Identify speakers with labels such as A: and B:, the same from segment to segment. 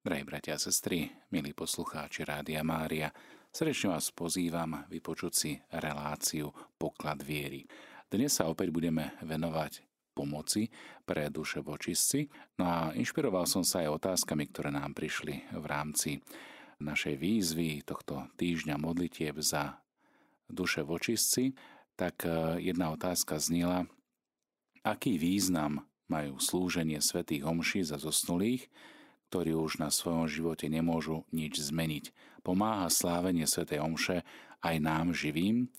A: Drahí bratia a sestry, milí poslucháči Rádia Mária, srdečne vás pozývam vypočuť si reláciu Poklad viery. Dnes sa opäť budeme venovať pomoci pre duše vočistci. No a inšpiroval som sa aj otázkami, ktoré nám prišli v rámci našej výzvy tohto týždňa modlitieb za duše vočistci. Tak e, jedna otázka znila, aký význam majú slúženie svätých homší za zosnulých, ktorí už na svojom živote nemôžu nič zmeniť. Pomáha slávenie Sv. Omše aj nám živým?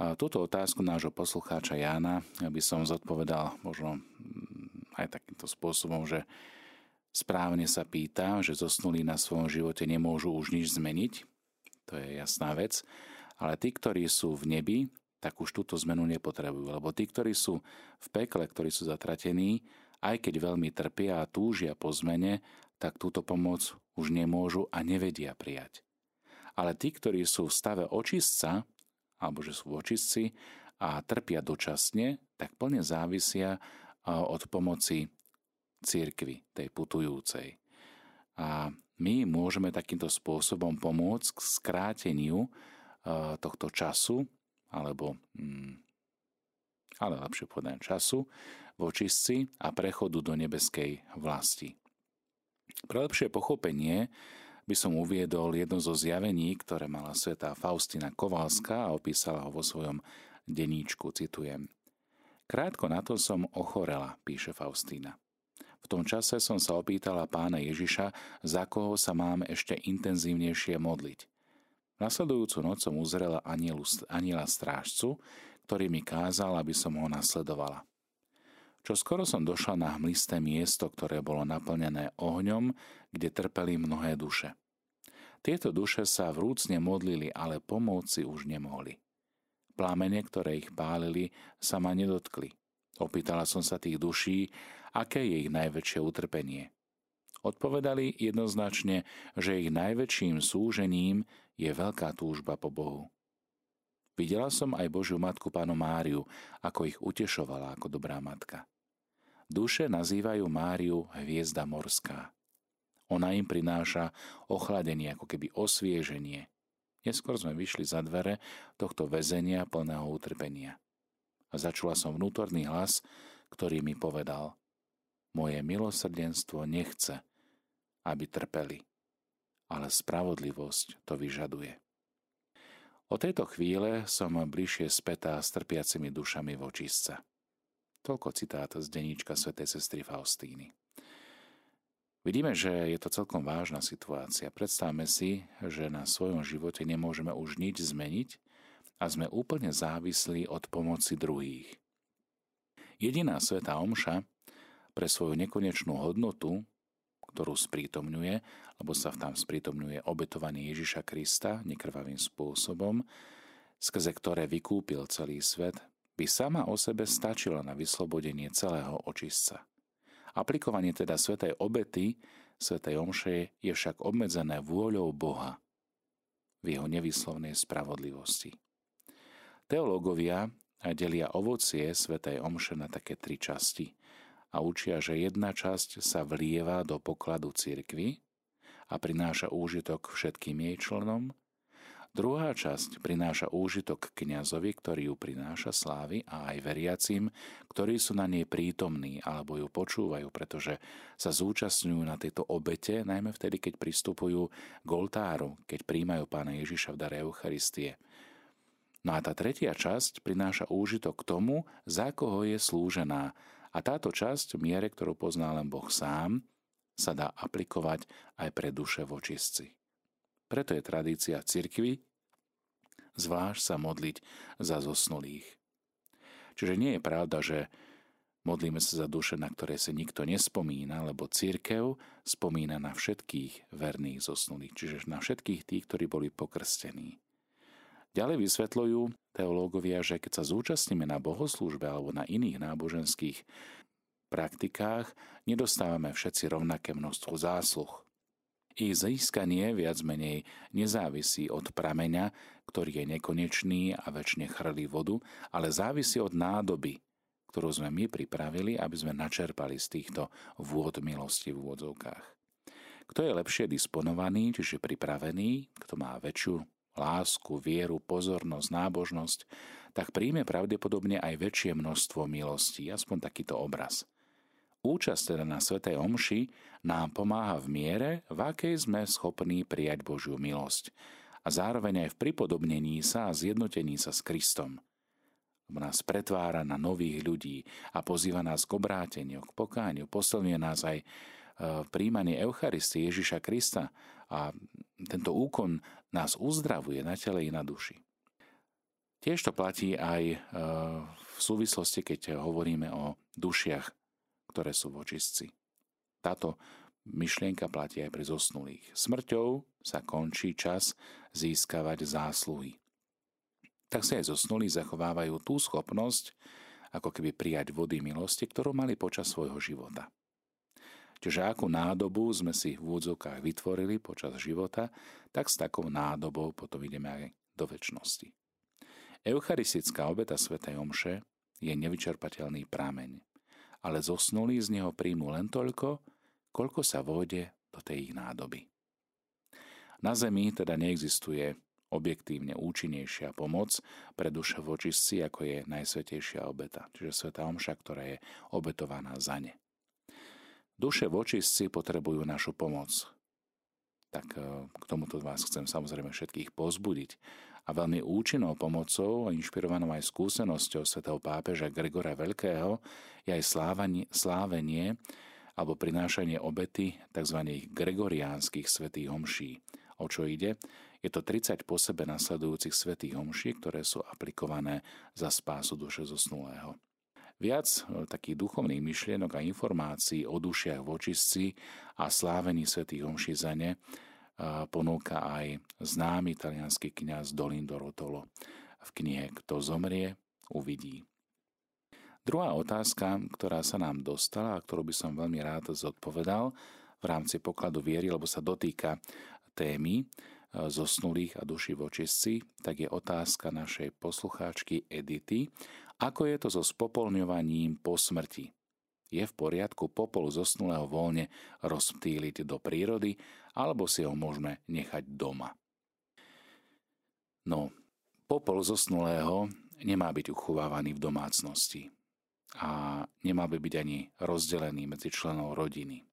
A: A túto otázku nášho poslucháča Jána by som zodpovedal možno mm, aj takýmto spôsobom, že správne sa pýta, že zosnulí na svojom živote nemôžu už nič zmeniť. To je jasná vec. Ale tí, ktorí sú v nebi, tak už túto zmenu nepotrebujú. Lebo tí, ktorí sú v pekle, ktorí sú zatratení, aj keď veľmi trpia a túžia po zmene, tak túto pomoc už nemôžu a nevedia prijať. Ale tí, ktorí sú v stave očistca, alebo že sú očistci a trpia dočasne, tak plne závisia od pomoci církvy, tej putujúcej. A my môžeme takýmto spôsobom pomôcť k skráteniu tohto času, alebo mm, ale lepšie povedať času, vočistci a prechodu do nebeskej vlasti. Pre lepšie pochopenie by som uviedol jedno zo zjavení, ktoré mala sveta Faustina Kovalská a opísala ho vo svojom deníčku, citujem. Krátko na to som ochorela, píše Faustína. V tom čase som sa opýtala pána Ježiša, za koho sa mám ešte intenzívnejšie modliť. Nasledujúcu noc som uzrela anielu, aniela strážcu, ktorý mi kázal, aby som ho nasledovala. Čo skoro som došla na hmlisté miesto, ktoré bolo naplnené ohňom, kde trpeli mnohé duše. Tieto duše sa vrúcne modlili, ale pomôcť si už nemohli. Plámene, ktoré ich pálili, sa ma nedotkli. Opýtala som sa tých duší, aké je ich najväčšie utrpenie. Odpovedali jednoznačne, že ich najväčším súžením je veľká túžba po Bohu. Videla som aj Božiu matku pánu Máriu, ako ich utešovala ako dobrá matka. Duše nazývajú Máriu hviezda morská. Ona im prináša ochladenie, ako keby osvieženie. Neskôr sme vyšli za dvere tohto väzenia plného utrpenia. A začula som vnútorný hlas, ktorý mi povedal Moje milosrdenstvo nechce, aby trpeli, ale spravodlivosť to vyžaduje. O tejto chvíle som bližšie spätá s trpiacimi dušami vočistca. Toľko citát z deníčka svätej sestry Faustíny. Vidíme, že je to celkom vážna situácia. Predstavme si, že na svojom živote nemôžeme už nič zmeniť a sme úplne závislí od pomoci druhých. Jediná sveta omša pre svoju nekonečnú hodnotu ktorú sprítomňuje, lebo sa tam sprítomňuje obetovanie Ježiša Krista nekrvavým spôsobom, skrze ktoré vykúpil celý svet, by sama o sebe stačila na vyslobodenie celého očistca. Aplikovanie teda svetej obety, svetej omše je však obmedzené vôľou Boha v jeho nevyslovnej spravodlivosti. Teológovia delia ovocie svetej omše na také tri časti – a učia, že jedna časť sa vlieva do pokladu cirkvy a prináša úžitok všetkým jej členom, druhá časť prináša úžitok kňazovi, ktorý ju prináša slávy a aj veriacim, ktorí sú na nej prítomní alebo ju počúvajú, pretože sa zúčastňujú na tejto obete, najmä vtedy, keď pristupujú k oltáru, keď príjmajú pána Ježiša v dare Eucharistie. No a tá tretia časť prináša úžitok tomu, za koho je slúžená, a táto časť, v miere, ktorú pozná len Boh sám, sa dá aplikovať aj pre duše vočistci. Preto je tradícia cirkvy zvlášť sa modliť za zosnulých. Čiže nie je pravda, že modlíme sa za duše, na ktoré sa nikto nespomína, lebo církev spomína na všetkých verných zosnulých, čiže na všetkých tých, ktorí boli pokrstení. Ďalej vysvetľujú teológovia, že keď sa zúčastníme na bohoslúžbe alebo na iných náboženských praktikách, nedostávame všetci rovnaké množstvo zásluh. Ich získanie viac menej nezávisí od prameňa, ktorý je nekonečný a väčšine chrlí vodu, ale závisí od nádoby, ktorú sme my pripravili, aby sme načerpali z týchto vôd milosti v úvodzovkách. Kto je lepšie disponovaný, čiže pripravený, kto má väčšiu lásku, vieru, pozornosť, nábožnosť, tak príjme pravdepodobne aj väčšie množstvo milostí, aspoň takýto obraz. Účasť teda na Svetej Omši nám pomáha v miere, v akej sme schopní prijať Božiu milosť a zároveň aj v pripodobnení sa a zjednotení sa s Kristom. Nás pretvára na nových ľudí a pozýva nás k obráteniu, k pokániu, posilňuje nás aj v príjmaní Eucharistie Ježiša Krista a tento úkon nás uzdravuje na tele i na duši. Tiež to platí aj e, v súvislosti, keď hovoríme o dušiach, ktoré sú v. Táto myšlienka platí aj pri zosnulých. Smrťou sa končí čas získavať zásluhy. Tak si aj zosnulí zachovávajú tú schopnosť, ako keby prijať vody milosti, ktorú mali počas svojho života. Čiže akú nádobu sme si v úvodzovkách vytvorili počas života, tak s takou nádobou potom ideme aj do väčšnosti. Eucharistická obeta Sv. Omše je nevyčerpateľný prameň, ale zosnulí z neho príjmu len toľko, koľko sa vôjde do tej ich nádoby. Na Zemi teda neexistuje objektívne účinnejšia pomoc pre duše vočistci, ako je najsvetejšia obeta, čiže Sveta Omša, ktorá je obetovaná za ne. Duše vočistci potrebujú našu pomoc. Tak e, k tomuto vás chcem samozrejme všetkých pozbudiť. A veľmi účinnou pomocou, inšpirovanou aj skúsenosťou svätého pápeža Gregora Veľkého, je aj slávanie, slávenie alebo prinášanie obety tzv. gregoriánskych svetých homší. O čo ide? Je to 30 po sebe nasledujúcich svetých homší, ktoré sú aplikované za spásu duše zosnulého. Viac e, takých duchovných myšlienok a informácií o dušiach v očistci a slávení svätých homší za ne e, ponúka aj známy italianský kniaz Dolindo Rotolo v knihe Kto zomrie, uvidí. Druhá otázka, ktorá sa nám dostala a ktorú by som veľmi rád zodpovedal v rámci pokladu viery, lebo sa dotýka témy e, zosnulých a duší v očistci, tak je otázka našej poslucháčky Edity ako je to so spopolňovaním po smrti? Je v poriadku popol zosnulého voľne rozptýliť do prírody, alebo si ho môžeme nechať doma? No, popol zosnulého nemá byť uchovávaný v domácnosti a nemá by byť ani rozdelený medzi členov rodiny.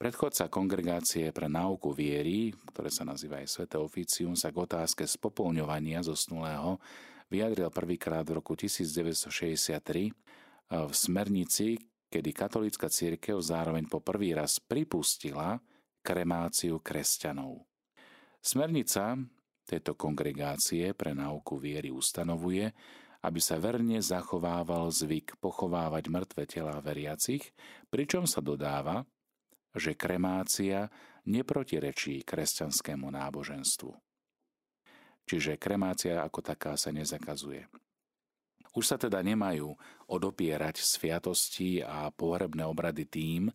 A: Predchodca kongregácie pre náuku viery, ktoré sa nazýva aj Svete Oficium, sa k otázke spopolňovania zosnulého vyjadril prvýkrát v roku 1963 v smernici, kedy katolícka církev zároveň po prvý raz pripustila kremáciu kresťanov. Smernica tejto kongregácie pre náuku viery ustanovuje, aby sa verne zachovával zvyk pochovávať mŕtve telá veriacich, pričom sa dodáva, že kremácia neprotirečí kresťanskému náboženstvu čiže kremácia ako taká sa nezakazuje. Už sa teda nemajú odopierať sviatosti a pohrebné obrady tým,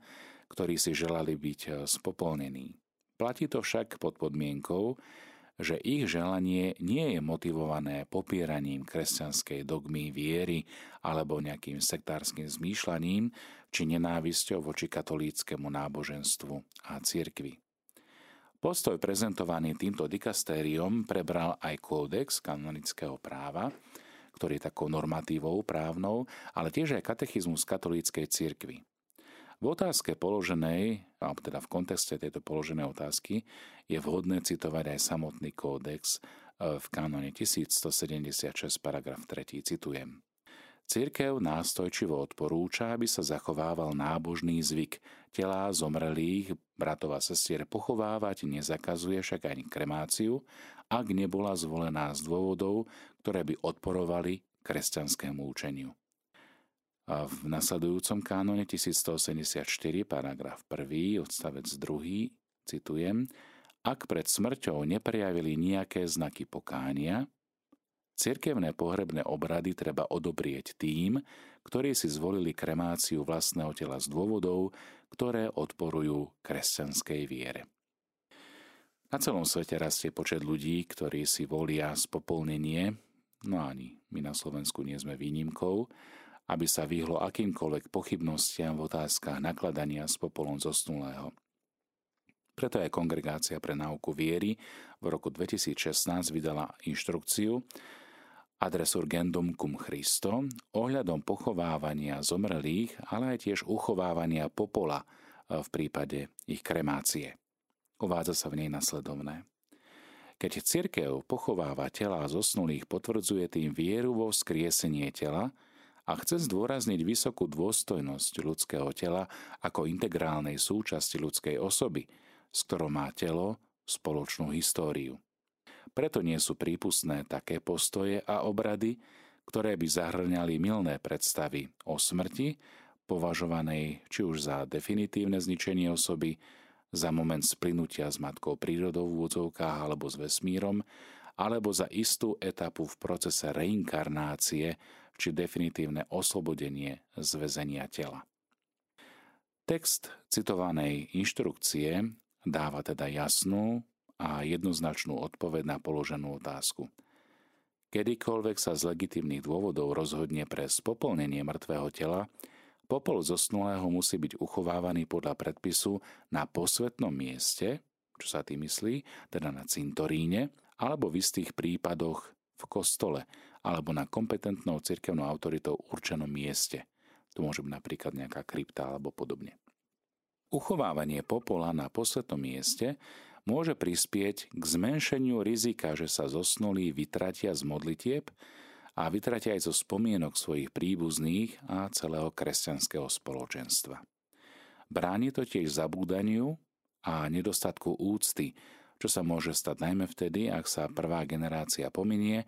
A: ktorí si želali byť eh, spopolnení. Platí to však pod podmienkou, že ich želanie nie je motivované popieraním kresťanskej dogmy viery alebo nejakým sektárskym zmýšľaním či nenávisťou voči katolíckému náboženstvu a cirkvi. Postoj prezentovaný týmto dikastériom prebral aj kódex kanonického práva, ktorý je takou normatívou právnou, ale tiež aj katechizmus katolíckej cirkvi. V otázke položenej, alebo teda v kontexte tejto položenej otázky, je vhodné citovať aj samotný kódex e, v kanone 1176, paragraf 3, citujem. Církev nástojčivo odporúča, aby sa zachovával nábožný zvyk. Telá zomrelých bratov a sestier pochovávať nezakazuje však ani kremáciu, ak nebola zvolená z dôvodov, ktoré by odporovali kresťanskému učeniu. A v nasledujúcom kánone 1184, paragraf 1, odstavec 2, citujem, ak pred smrťou neprejavili nejaké znaky pokánia, Cirkevné pohrebné obrady treba odobrieť tým, ktorí si zvolili kremáciu vlastného tela z dôvodov, ktoré odporujú kresťanskej viere. Na celom svete rastie počet ľudí, ktorí si volia spopolnenie, no ani my na Slovensku nie sme výnimkou, aby sa vyhlo akýmkoľvek pochybnostiam v otázkach nakladania s popolom zosnulého. Preto aj Kongregácia pre náuku viery v roku 2016 vydala inštrukciu Adres urgendum cum Christo ohľadom pochovávania zomrelých, ale aj tiež uchovávania popola e, v prípade ich kremácie. Uvádza sa v nej nasledovné. Keď cirkev pochováva tela zosnulých, potvrdzuje tým vieru vo vzkriesenie tela a chce zdôrazniť vysokú dôstojnosť ľudského tela ako integrálnej súčasti ľudskej osoby, s ktorou má telo spoločnú históriu. Preto nie sú prípustné také postoje a obrady, ktoré by zahrňali milné predstavy o smrti, považovanej či už za definitívne zničenie osoby, za moment splynutia s matkou prírodou v úvodzovkách alebo s vesmírom, alebo za istú etapu v procese reinkarnácie či definitívne oslobodenie z väzenia tela. Text citovanej inštrukcie dáva teda jasnú, a jednoznačnú odpoveď na položenú otázku. Kedykoľvek sa z legitimných dôvodov rozhodne pre spopolnenie mŕtvého tela, popol zosnulého musí byť uchovávaný podľa predpisu na posvetnom mieste, čo sa tým myslí, teda na cintoríne, alebo v istých prípadoch v kostole, alebo na kompetentnou cirkevnou autoritou určenom mieste. To môže byť napríklad nejaká krypta alebo podobne. Uchovávanie popola na posvetnom mieste môže prispieť k zmenšeniu rizika, že sa zosnulí vytratia z modlitieb a vytratia aj zo spomienok svojich príbuzných a celého kresťanského spoločenstva. Bráni to tiež zabúdaniu a nedostatku úcty, čo sa môže stať najmä vtedy, ak sa prvá generácia pominie,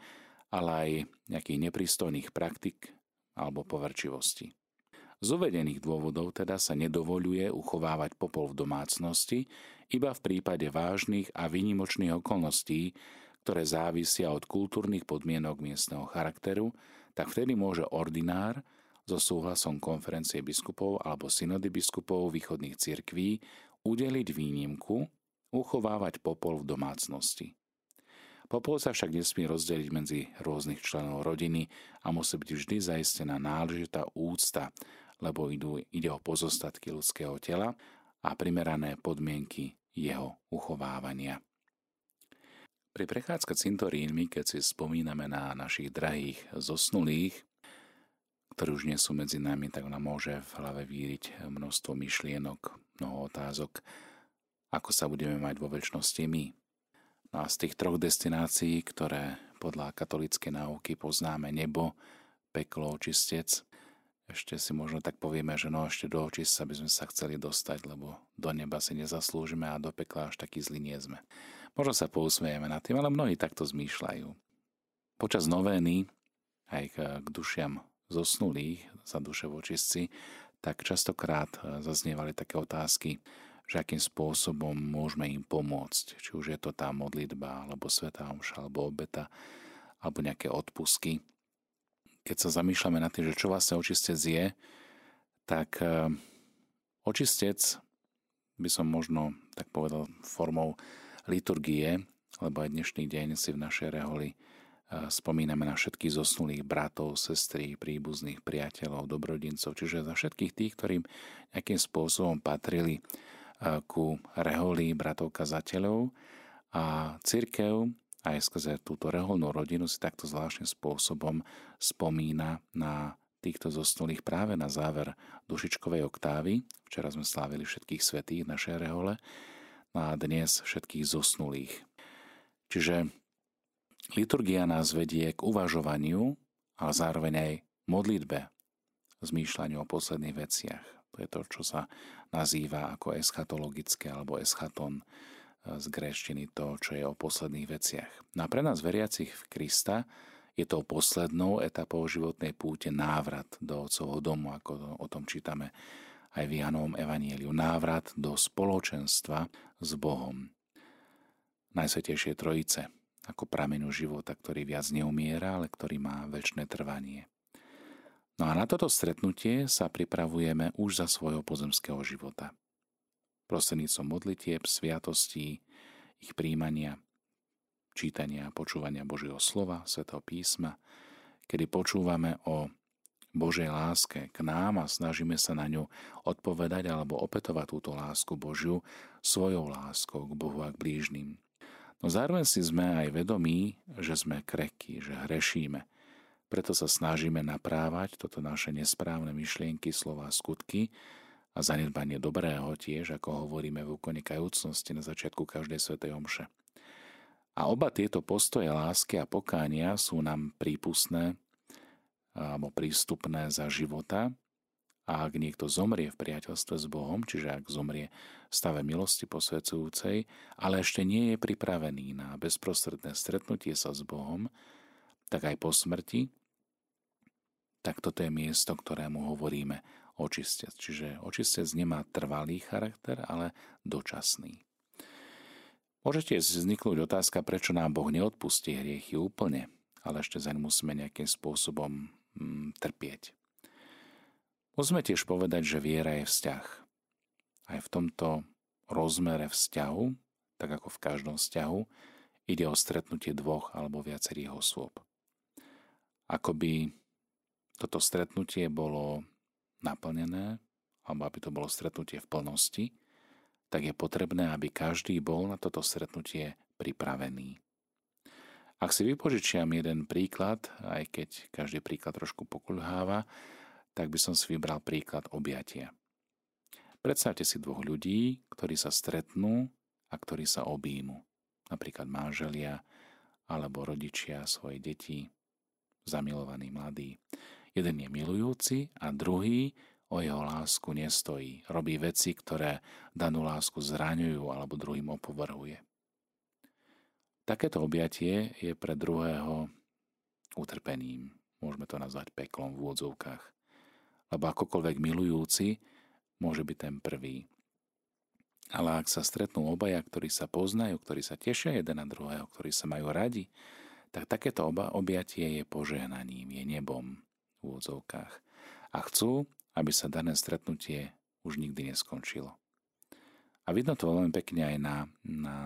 A: ale aj nejakých nepristojných praktik alebo poverčivosti. Z uvedených dôvodov teda sa nedovoluje uchovávať popol v domácnosti iba v prípade vážnych a výnimočných okolností, ktoré závisia od kultúrnych podmienok miestneho charakteru, tak vtedy môže ordinár so súhlasom konferencie biskupov alebo synody biskupov východných cirkví udeliť výnimku uchovávať popol v domácnosti. Popol sa však nesmie rozdeliť medzi rôznych členov rodiny a musí byť vždy zaistená náležitá úcta lebo idú, ide o pozostatky ľudského tela a primerané podmienky jeho uchovávania. Pri prechádzke cintorínmi, keď si spomíname na našich drahých zosnulých, ktorí už nie sú medzi nami, tak nám môže v hlave víriť množstvo myšlienok, mnoho otázok, ako sa budeme mať vo väčšnosti my. No a z tých troch destinácií, ktoré podľa katolíckej náuky poznáme nebo, peklo, čistec, ešte si možno tak povieme, že no ešte do sa by sme sa chceli dostať, lebo do neba si nezaslúžime a do pekla až taký zlý nie sme. Možno sa pousmejeme nad tým, ale mnohí takto zmýšľajú. Počas novény aj k, dušiam zosnulých za duše vočistci, tak častokrát e, zaznievali také otázky, že akým spôsobom môžeme im pomôcť. Či už je to tá modlitba, alebo svetá omša, alebo obeta, alebo nejaké odpusky keď sa zamýšľame nad tým, že čo vlastne očistec je, tak eh, očistec by som možno tak povedal formou liturgie, lebo aj dnešný deň si v našej reholi eh, spomíname na všetkých zosnulých bratov, sestry, príbuzných, priateľov, dobrodincov, čiže za všetkých tých, ktorým nejakým spôsobom patrili eh, ku reholi bratov kazateľov a církev aj skrze túto reholnú rodinu si takto zvláštnym spôsobom spomína na týchto zosnulých práve na záver dušičkovej oktávy. Včera sme slávili všetkých svetých v našej rehole no a dnes všetkých zosnulých. Čiže liturgia nás vedie k uvažovaniu, ale zároveň aj modlitbe, zmýšľaniu o posledných veciach. To je to, čo sa nazýva ako eschatologické alebo eschaton, z gréštiny to, čo je o posledných veciach. No a pre nás veriacich v Krista je to poslednou etapou životnej púte návrat do Otcovho domu, ako o tom čítame aj v Janovom Evanieliu. Návrat do spoločenstva s Bohom. Najsvetejšie trojice, ako pramenu života, ktorý viac neumiera, ale ktorý má väčšie trvanie. No a na toto stretnutie sa pripravujeme už za svojho pozemského života prostredníctvom modlitieb, sviatostí, ich príjmania, čítania a počúvania Božieho slova, Svetého písma, kedy počúvame o Božej láske k nám a snažíme sa na ňu odpovedať alebo opetovať túto lásku Božiu svojou láskou k Bohu a k blížnym. No zároveň si sme aj vedomí, že sme krehkí, že hrešíme. Preto sa snažíme naprávať toto naše nesprávne myšlienky, slova, skutky a zanedbanie dobrého tiež, ako hovoríme v úkone kajúcnosti na začiatku každej svetej omše. A oba tieto postoje lásky a pokánia sú nám prípustné alebo prístupné za života. A ak niekto zomrie v priateľstve s Bohom, čiže ak zomrie v stave milosti posvedzujúcej, ale ešte nie je pripravený na bezprostredné stretnutie sa s Bohom, tak aj po smrti, tak toto je miesto, ktorému hovoríme očistec. Čiže očistec nemá trvalý charakter, ale dočasný. Môžete vzniknúť otázka, prečo nám Boh neodpustí hriechy úplne, ale ešte zaň musíme nejakým spôsobom mm, trpieť. Musíme tiež povedať, že viera je vzťah. Aj v tomto rozmere vzťahu, tak ako v každom vzťahu, ide o stretnutie dvoch alebo viacerých osôb. Akoby toto stretnutie bolo naplnené, alebo aby to bolo stretnutie v plnosti, tak je potrebné, aby každý bol na toto stretnutie pripravený. Ak si vypožičiam jeden príklad, aj keď každý príklad trošku pokulháva, tak by som si vybral príklad objatia. Predstavte si dvoch ľudí, ktorí sa stretnú a ktorí sa objímu. Napríklad manželia alebo rodičia svojej deti, zamilovaní mladí. Jeden je milujúci a druhý o jeho lásku nestojí. Robí veci, ktoré danú lásku zraňujú alebo druhým opovrhuje. Takéto objatie je pre druhého utrpením. Môžeme to nazvať peklom v úvodzovkách. Lebo akokoľvek milujúci môže byť ten prvý. Ale ak sa stretnú obaja, ktorí sa poznajú, ktorí sa tešia jeden na druhého, ktorí sa majú radi, tak takéto oba objatie je požehnaním, je nebom úvodzovkách. A chcú, aby sa dané stretnutie už nikdy neskončilo. A vidno to veľmi pekne aj na, na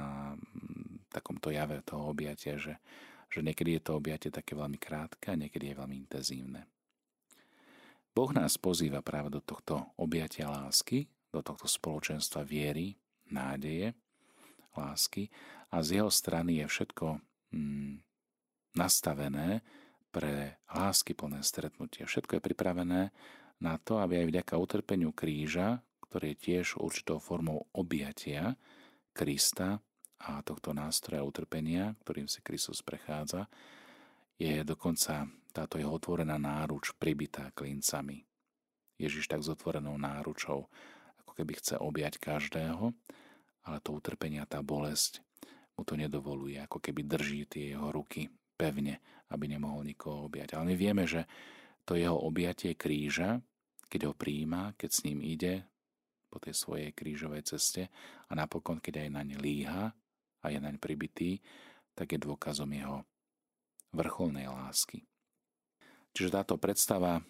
A: takomto jave toho objatia, že, že niekedy je to objatie také veľmi krátke a niekedy je veľmi intenzívne. Boh nás pozýva práve do tohto objatia lásky, do tohto spoločenstva viery, nádeje, lásky a z jeho strany je všetko mm, nastavené pre lásky plné stretnutie. Všetko je pripravené na to, aby aj vďaka utrpeniu kríža, ktorý je tiež určitou formou objatia Krista, a tohto nástroja utrpenia, ktorým si Kristus prechádza, je dokonca táto jeho otvorená náruč pribitá klincami. Ježiš tak s otvorenou náručou, ako keby chce objať každého, ale to utrpenie a tá bolesť mu to nedovoluje, ako keby drží tie jeho ruky pevne, aby nemohol nikoho objať. Ale my vieme, že to jeho objatie kríža, keď ho príjma, keď s ním ide po tej svojej krížovej ceste a napokon, keď aj na ne líha, a je naň pribitý, tak je dôkazom jeho vrcholnej lásky. Čiže táto predstava e,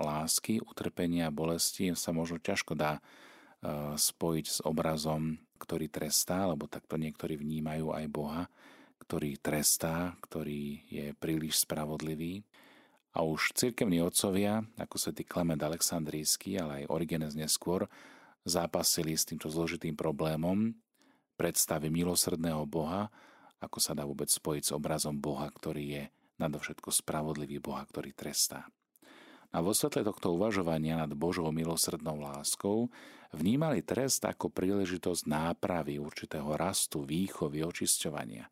A: lásky, utrpenia a bolesti sa možno ťažko dá e, spojiť s obrazom, ktorý trestá, lebo takto niektorí vnímajú aj Boha, ktorý trestá, ktorý je príliš spravodlivý. A už cirkevní otcovia, ako svätý Klement Aleksandrijský, ale aj Origenes neskôr, zápasili s týmto zložitým problémom, predstavy milosrdného Boha, ako sa dá vôbec spojiť s obrazom Boha, ktorý je nadovšetko spravodlivý Boha, ktorý trestá. A vo svetle tohto uvažovania nad Božou milosrdnou láskou vnímali trest ako príležitosť nápravy určitého rastu, výchovy, očisťovania.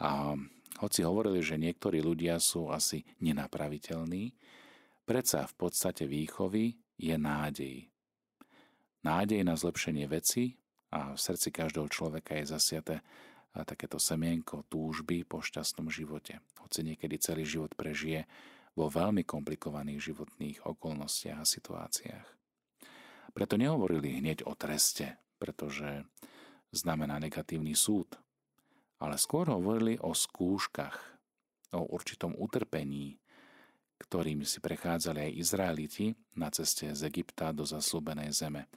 A: A hoci hovorili, že niektorí ľudia sú asi nenapraviteľní, predsa v podstate výchovy je nádej. Nádej na zlepšenie veci, a v srdci každého človeka je zasiate takéto semienko túžby po šťastnom živote. Hoci niekedy celý život prežije vo veľmi komplikovaných životných okolnostiach a situáciách. Preto nehovorili hneď o treste, pretože znamená negatívny súd, ale skôr hovorili o skúškach, o určitom utrpení, ktorými si prechádzali aj Izraeliti na ceste z Egypta do zaslúbenej zeme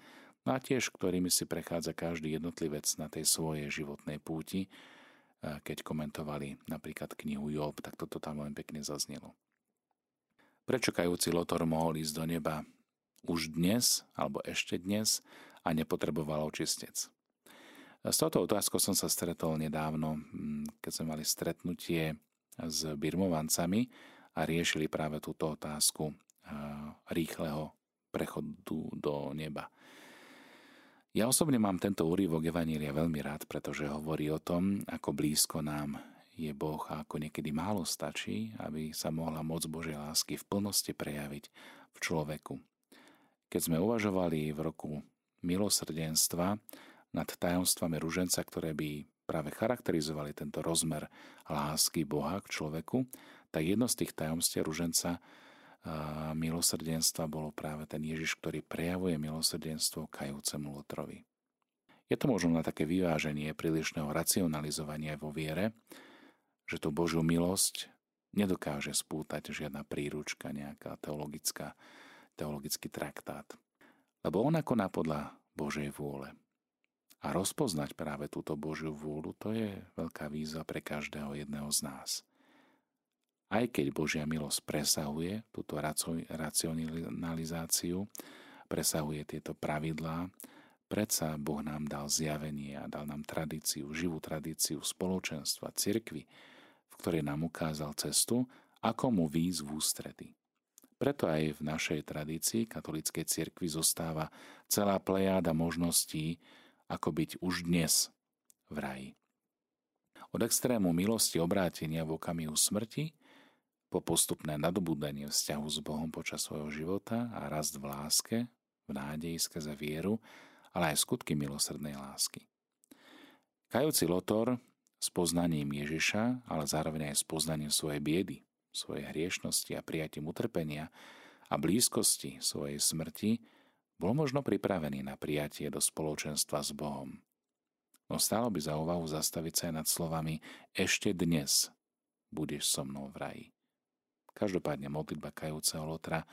A: a tiež ktorými si prechádza každý jednotlivec na tej svojej životnej púti. Keď komentovali napríklad knihu Job, tak toto tam veľmi pekne zaznelo. Prečo kajúci Lotor mohol ísť do neba už dnes, alebo ešte dnes, a nepotreboval očistec? S touto otázkou som sa stretol nedávno, keď sme mali stretnutie s birmovancami a riešili práve túto otázku rýchleho prechodu do neba. Ja osobne mám tento úrivok Evanília veľmi rád, pretože hovorí o tom, ako blízko nám je Boh a ako niekedy málo stačí, aby sa mohla moc Božej lásky v plnosti prejaviť v človeku. Keď sme uvažovali v roku milosrdenstva nad tajomstvami ruženca, ktoré by práve charakterizovali tento rozmer lásky Boha k človeku, tak jedno z tých tajomstiev ruženca milosrdenstva bolo práve ten Ježiš, ktorý prejavuje milosrdenstvo kajúcemu Lotrovi. Je to možno na také vyváženie prílišného racionalizovania vo viere, že tú Božiu milosť nedokáže spútať žiadna príručka, nejaká teologická, teologický traktát. Lebo ona koná podľa Božej vôle. A rozpoznať práve túto Božiu vôľu, to je veľká výzva pre každého jedného z nás. Aj keď Božia milosť presahuje túto racionalizáciu, presahuje tieto pravidlá, predsa Boh nám dal zjavenie a dal nám tradíciu, živú tradíciu spoločenstva, cirkvy, v ktorej nám ukázal cestu, ako mu výjsť v ústrety. Preto aj v našej tradícii katolíckej cirkvi zostáva celá plejáda možností, ako byť už dnes v raji. Od extrému milosti obrátenia v okamihu smrti po postupné nadobudanie vzťahu s Bohom počas svojho života a rast v láske, v nádeji skrze vieru, ale aj skutky milosrdnej lásky. Kajúci Lotor s poznaním Ježiša, ale zároveň aj s poznaním svojej biedy, svojej hriešnosti a prijatím utrpenia a blízkosti svojej smrti, bol možno pripravený na prijatie do spoločenstva s Bohom. No stálo by za úvahu zastaviť sa aj nad slovami ešte dnes budeš so mnou v raji. Každopádne modlitba kajúceho Lotra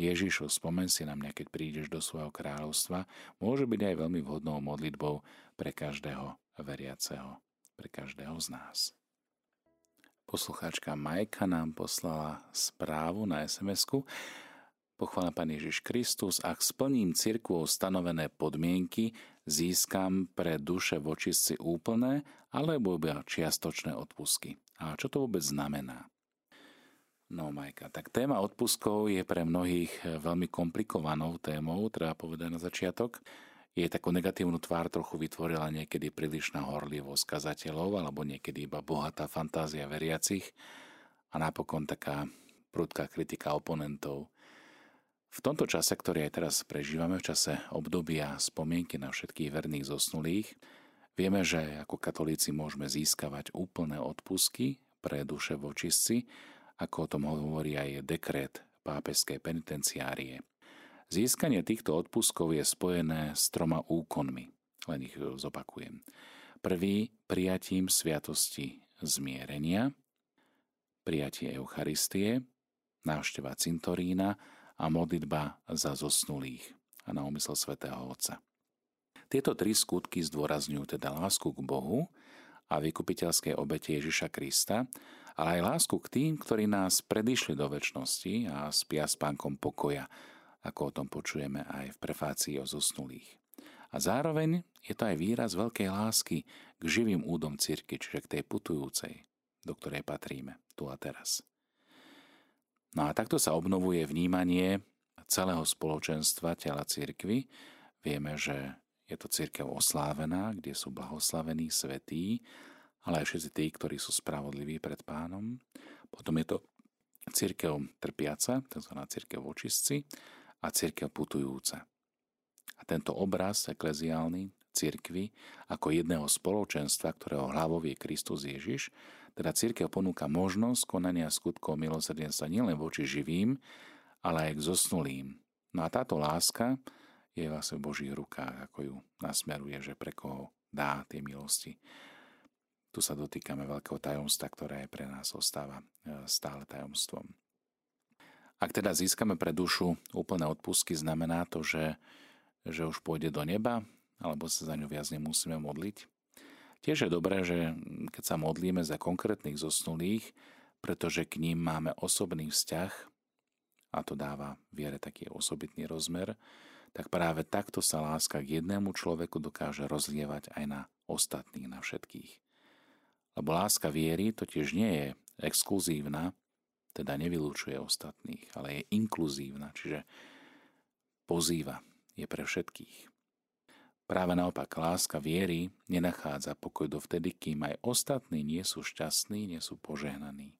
A: Ježišu, spomen si na mňa, keď prídeš do svojho kráľovstva, môže byť aj veľmi vhodnou modlitbou pre každého veriaceho, pre každého z nás. Poslucháčka Majka nám poslala správu na SMS-ku. Pochvála Pán Ježiš Kristus, ak splním cirkvou stanovené podmienky, získam pre duše vočistci úplné alebo iba čiastočné odpusky. A čo to vôbec znamená? No Majka, tak téma odpuskov je pre mnohých veľmi komplikovanou témou, treba povedať na začiatok. Je takú negatívnu tvár trochu vytvorila niekedy prílišná horlivosť kazateľov alebo niekedy iba bohatá fantázia veriacich a napokon taká prudká kritika oponentov. V tomto čase, ktorý aj teraz prežívame, v čase obdobia spomienky na všetkých verných zosnulých, vieme, že ako katolíci môžeme získavať úplné odpusky pre duše vočistci, ako o tom hovorí aj dekret pápežskej penitenciárie. Získanie týchto odpuskov je spojené s troma úkonmi. Len ich zopakujem. Prvý prijatím sviatosti zmierenia, prijatie Eucharistie, návšteva cintorína a modlitba za zosnulých a na úmysel svätého Otca. Tieto tri skutky zdôrazňujú teda lásku k Bohu a vykupiteľskej obete Ježiša Krista ale aj lásku k tým, ktorí nás predišli do väčšnosti a spia s pánkom pokoja, ako o tom počujeme aj v prefácii o zosnulých. A zároveň je to aj výraz veľkej lásky k živým údom cirky, čiže k tej putujúcej, do ktorej patríme tu a teraz. No a takto sa obnovuje vnímanie celého spoločenstva tela cirkvy. Vieme, že je to církev oslávená, kde sú blahoslavení svetí ale aj všetci tí, ktorí sú spravodliví pred pánom. Potom je to církev trpiaca, tzv. církev očistci a církev putujúca. A tento obraz ekleziálny církvy ako jedného spoločenstva, ktorého hlavou je Kristus Ježiš, teda církev ponúka možnosť konania skutkov milosrdenstva nielen voči živým, ale aj k zosnulým. No a táto láska je vlastne v Božích rukách, ako ju nasmeruje, že pre koho dá tie milosti. Tu sa dotýkame veľkého tajomstva, ktoré pre nás ostáva e, stále tajomstvom. Ak teda získame pre dušu úplné odpustky, znamená to, že, že už pôjde do neba, alebo sa za ňu viac nemusíme modliť. Tiež je dobré, že keď sa modlíme za konkrétnych zosnulých, pretože k ním máme osobný vzťah, a to dáva viere taký osobitný rozmer, tak práve takto sa láska k jednému človeku dokáže rozlievať aj na ostatných, na všetkých. Lebo láska viery totiž nie je exkluzívna, teda nevylúčuje ostatných, ale je inkluzívna, čiže pozýva, je pre všetkých. Práve naopak, láska viery nenachádza pokoj dovtedy, kým aj ostatní nie sú šťastní, nie sú požehnaní.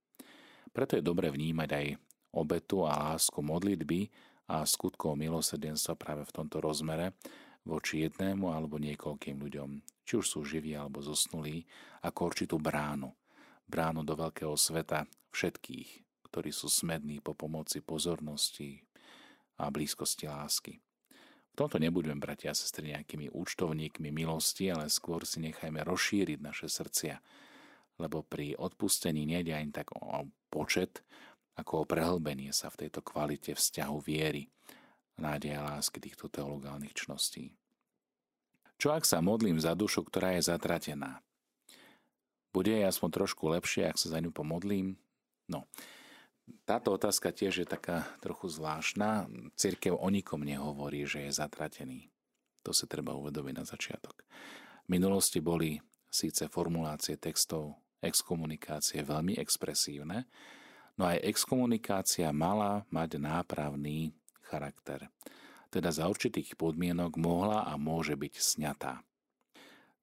A: Preto je dobre vnímať aj obetu a lásku modlitby a skutkov milosrdenstva práve v tomto rozmere voči jednému alebo niekoľkým ľuďom, či už sú živí alebo zosnulí, ako určitú bránu. Bránu do veľkého sveta všetkých, ktorí sú smední po pomoci pozornosti a blízkosti lásky. V tomto nebudeme, bratia a sestry, nejakými účtovníkmi milosti, ale skôr si nechajme rozšíriť naše srdcia, lebo pri odpustení nejde ani tak o počet, ako o prehlbenie sa v tejto kvalite vzťahu viery, nádeja a lásky týchto teologálnych čností. Čo ak sa modlím za dušu, ktorá je zatratená? Bude jej aspoň trošku lepšie, ak sa za ňu pomodlím? No, táto otázka tiež je taká trochu zvláštna. Cirkev o nikom nehovorí, že je zatratený. To si treba uvedomiť na začiatok. V minulosti boli síce formulácie textov exkomunikácie veľmi expresívne, no aj exkomunikácia mala mať nápravný charakter. Teda za určitých podmienok mohla a môže byť sňatá.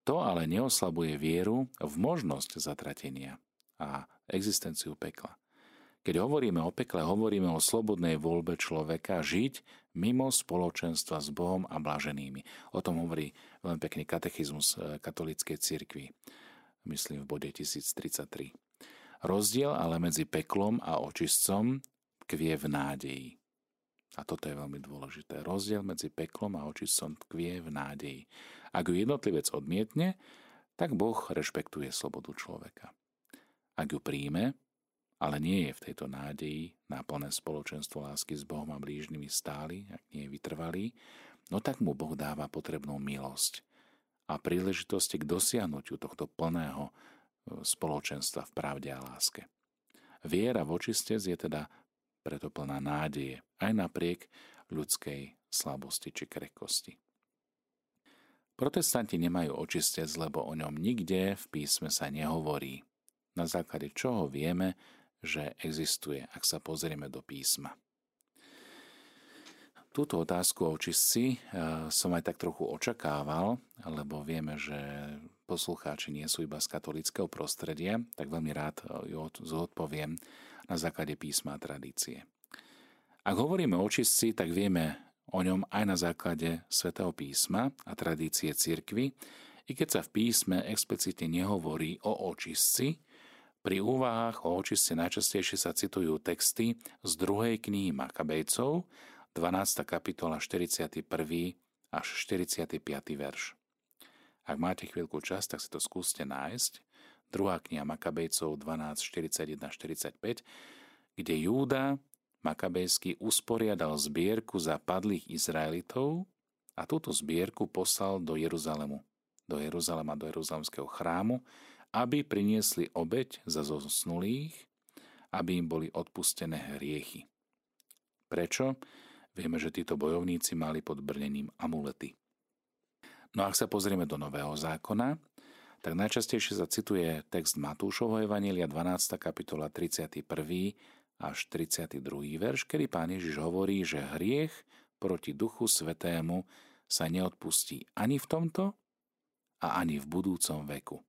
A: To ale neoslabuje vieru v možnosť zatratenia a existenciu pekla. Keď hovoríme o pekle, hovoríme o slobodnej voľbe človeka žiť mimo spoločenstva s Bohom a blaženými. O tom hovorí veľmi pekný katechizmus e, katolíckej cirkvi, myslím v bode 1033. Rozdiel ale medzi peklom a očistcom tkvie v nádeji. A toto je veľmi dôležité. Rozdiel medzi peklom a očistcom tkvie v nádeji. Ak ju jednotlivec odmietne, tak Boh rešpektuje slobodu človeka. Ak ju príjme, ale nie je v tejto nádeji na plné spoločenstvo lásky s Bohom a blížnymi stály, ak nie je vytrvalý, no tak mu Boh dáva potrebnú milosť a príležitosti k dosiahnutiu tohto plného e, spoločenstva v pravde a láske. Viera v očistec je teda preto plná nádeje, aj napriek ľudskej slabosti či krehkosti. Protestanti nemajú očistec, lebo o ňom nikde v písme sa nehovorí. Na základe čoho vieme, že existuje, ak sa pozrieme do písma. Túto otázku o čistci eh, som aj tak trochu očakával, lebo vieme, že poslucháči nie sú iba z katolického prostredia, tak veľmi rád ju zodpoviem na základe písma a tradície. Ak hovoríme o čistci, tak vieme o ňom aj na základe svätého písma a tradície cirkvy, i keď sa v písme explicitne nehovorí o očistci, pri úvahách o očiste najčastejšie sa citujú texty z druhej knihy Makabejcov, 12. kapitola 41. až 45. verš. Ak máte chvíľku čas, tak si to skúste nájsť. Druhá kniha Makabejcov 12, 41, 45, kde Júda Makabejský usporiadal zbierku za padlých Izraelitov a túto zbierku poslal do Jeruzalemu, do Jeruzalema, do Jeruzalemského chrámu, aby priniesli obeď za zosnulých, aby im boli odpustené hriechy. Prečo? Vieme, že títo bojovníci mali pod brnením amulety. No a ak sa pozrieme do Nového zákona, tak najčastejšie sa cituje text Matúšovho Evanília 12. kapitola 31. až 32. verš, kedy pán Ježiš hovorí, že hriech proti Duchu Svetému sa neodpustí ani v tomto a ani v budúcom veku.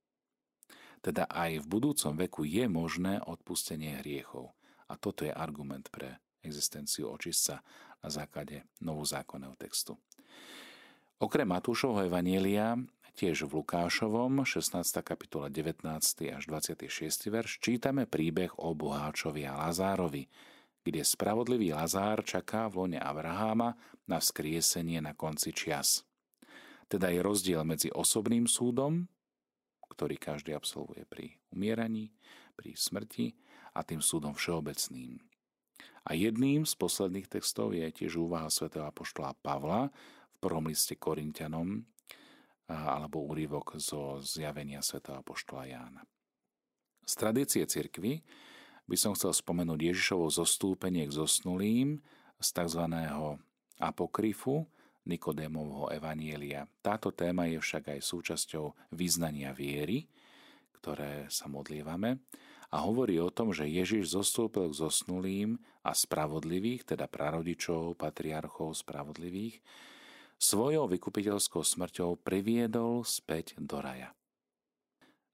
A: Teda aj v budúcom veku je možné odpustenie hriechov. A toto je argument pre existenciu očistca na základe novozákonného textu. Okrem Matúšovho Evanielia, tiež v Lukášovom, 16. kapitola 19. až 26. verš, čítame príbeh o boháčovi a Lazárovi, kde spravodlivý Lazár čaká v lone Abraháma na vzkriesenie na konci čias. Teda je rozdiel medzi osobným súdom ktorý každý absolvuje pri umieraní, pri smrti a tým súdom všeobecným. A jedným z posledných textov je tiež úvaha svätého apoštola Pavla v prvom liste Korintianom alebo úryvok zo zjavenia svätého apoštola Jána. Z tradície cirkvy by som chcel spomenúť Ježišovo zostúpenie k zosnulým z tzv. apokryfu Nikodémovho evanielia. Táto téma je však aj súčasťou význania viery, ktoré sa modlievame a hovorí o tom, že Ježiš zostúpil k zosnulým a spravodlivých, teda prarodičov, patriarchov spravodlivých, svojou vykupiteľskou smrťou priviedol späť do raja.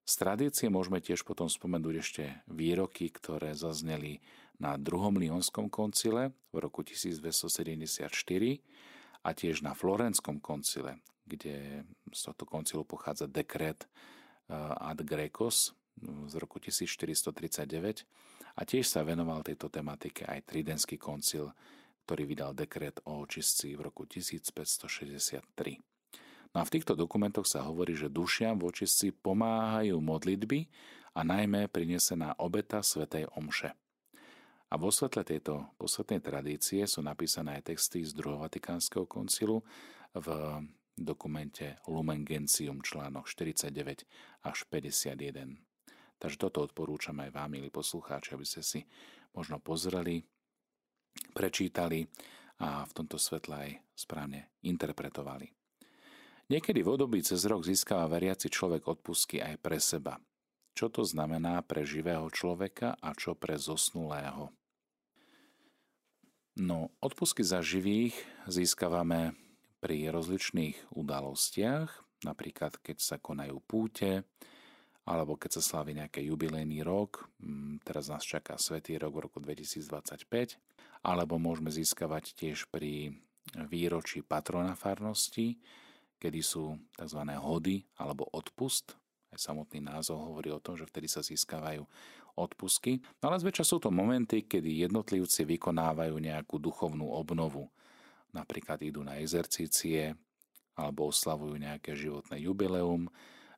A: Z tradície môžeme tiež potom spomenúť ešte výroky, ktoré zazneli na druhom Lionskom koncile v roku 1274 a tiež na Florenskom koncile, kde z tohto koncilu pochádza dekret eh, ad Grecos z roku 1439 a tiež sa venoval tejto tematike aj Tridenský koncil, ktorý vydal dekret o očistci v roku 1563. No a v týchto dokumentoch sa hovorí, že dušiam v očistci pomáhajú modlitby a najmä prinesená obeta svätej Omše. A vo svetle tejto posvetnej tradície sú napísané aj texty z druhého Vatikánskeho koncilu v dokumente Lumen Gentium článok 49 až 51. Takže toto odporúčam aj vám, milí poslucháči, aby ste si možno pozreli, prečítali a v tomto svetle aj správne interpretovali. Niekedy v období cez rok získava veriaci človek odpusky aj pre seba. Čo to znamená pre živého človeka a čo pre zosnulého? No, odpusky za živých získavame pri rozličných udalostiach, napríklad keď sa konajú púte, alebo keď sa slaví nejaký jubilejný rok, mm, teraz nás čaká Svetý rok v roku 2025, alebo môžeme získavať tiež pri výročí patrona farnosti, kedy sú tzv. hody alebo odpust. Aj samotný názov hovorí o tom, že vtedy sa získavajú odpusky. No ale zväčša sú to momenty, kedy jednotlivci vykonávajú nejakú duchovnú obnovu. Napríklad idú na exercície alebo oslavujú nejaké životné jubileum,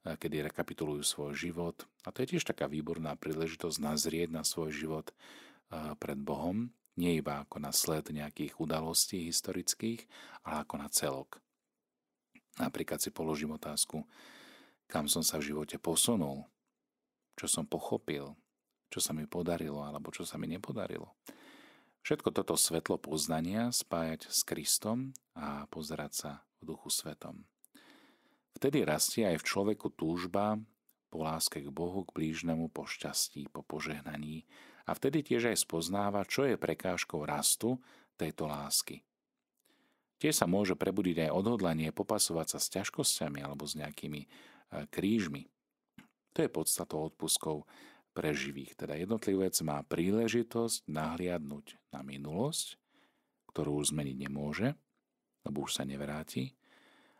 A: kedy rekapitulujú svoj život. A to je tiež taká výborná príležitosť nazrieť na svoj život pred Bohom, nie iba ako na sled nejakých udalostí historických, ale ako na celok. Napríklad si položím otázku, kam som sa v živote posunul, čo som pochopil, čo sa mi podarilo alebo čo sa mi nepodarilo. Všetko toto svetlo poznania spájať s Kristom a pozerať sa v duchu svetom. Vtedy rastie aj v človeku túžba po láske k Bohu, k blížnemu, po šťastí, po požehnaní a vtedy tiež aj spoznáva, čo je prekážkou rastu tejto lásky. Tiež sa môže prebudiť aj odhodlanie popasovať sa s ťažkosťami alebo s nejakými krížmi. To je podstatou odpuskov pre živých. Teda jednotlivec má príležitosť nahliadnúť na minulosť, ktorú už zmeniť nemôže, lebo už sa nevráti,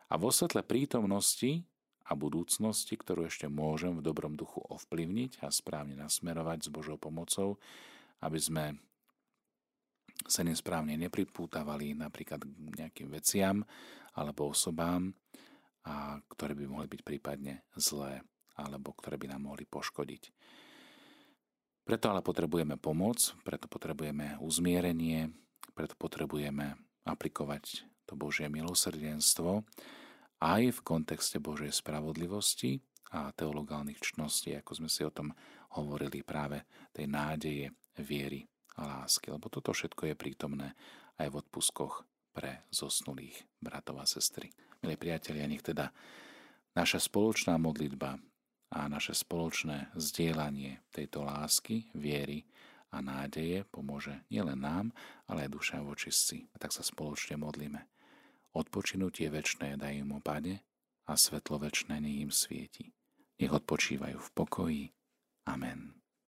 A: a vo svetle prítomnosti a budúcnosti, ktorú ešte môžem v dobrom duchu ovplyvniť a správne nasmerovať s Božou pomocou, aby sme sa nesprávne nepripútavali napríklad k nejakým veciam alebo osobám, a ktoré by mohli byť prípadne zlé alebo ktoré by nám mohli poškodiť. Preto ale potrebujeme pomoc, preto potrebujeme uzmierenie, preto potrebujeme aplikovať to Božie milosrdenstvo aj v kontexte Božej spravodlivosti a teologálnych čností, ako sme si o tom hovorili práve tej nádeje, viery a lásky, lebo toto všetko je prítomné aj v odpuskoch pre zosnulých bratov a sestry. Milí priatelia, nech teda naša spoločná modlitba a naše spoločné zdieľanie tejto lásky, viery a nádeje pomôže nielen nám, ale aj duša v očistci. A tak sa spoločne modlíme. Odpočinutie väčšné daj im opade a svetlo väčšné nech im svieti. Nech odpočívajú v pokoji. Amen.